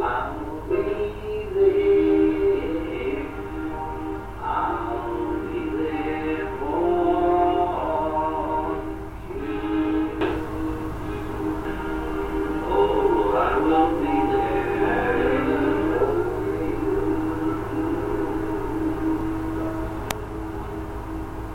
lá no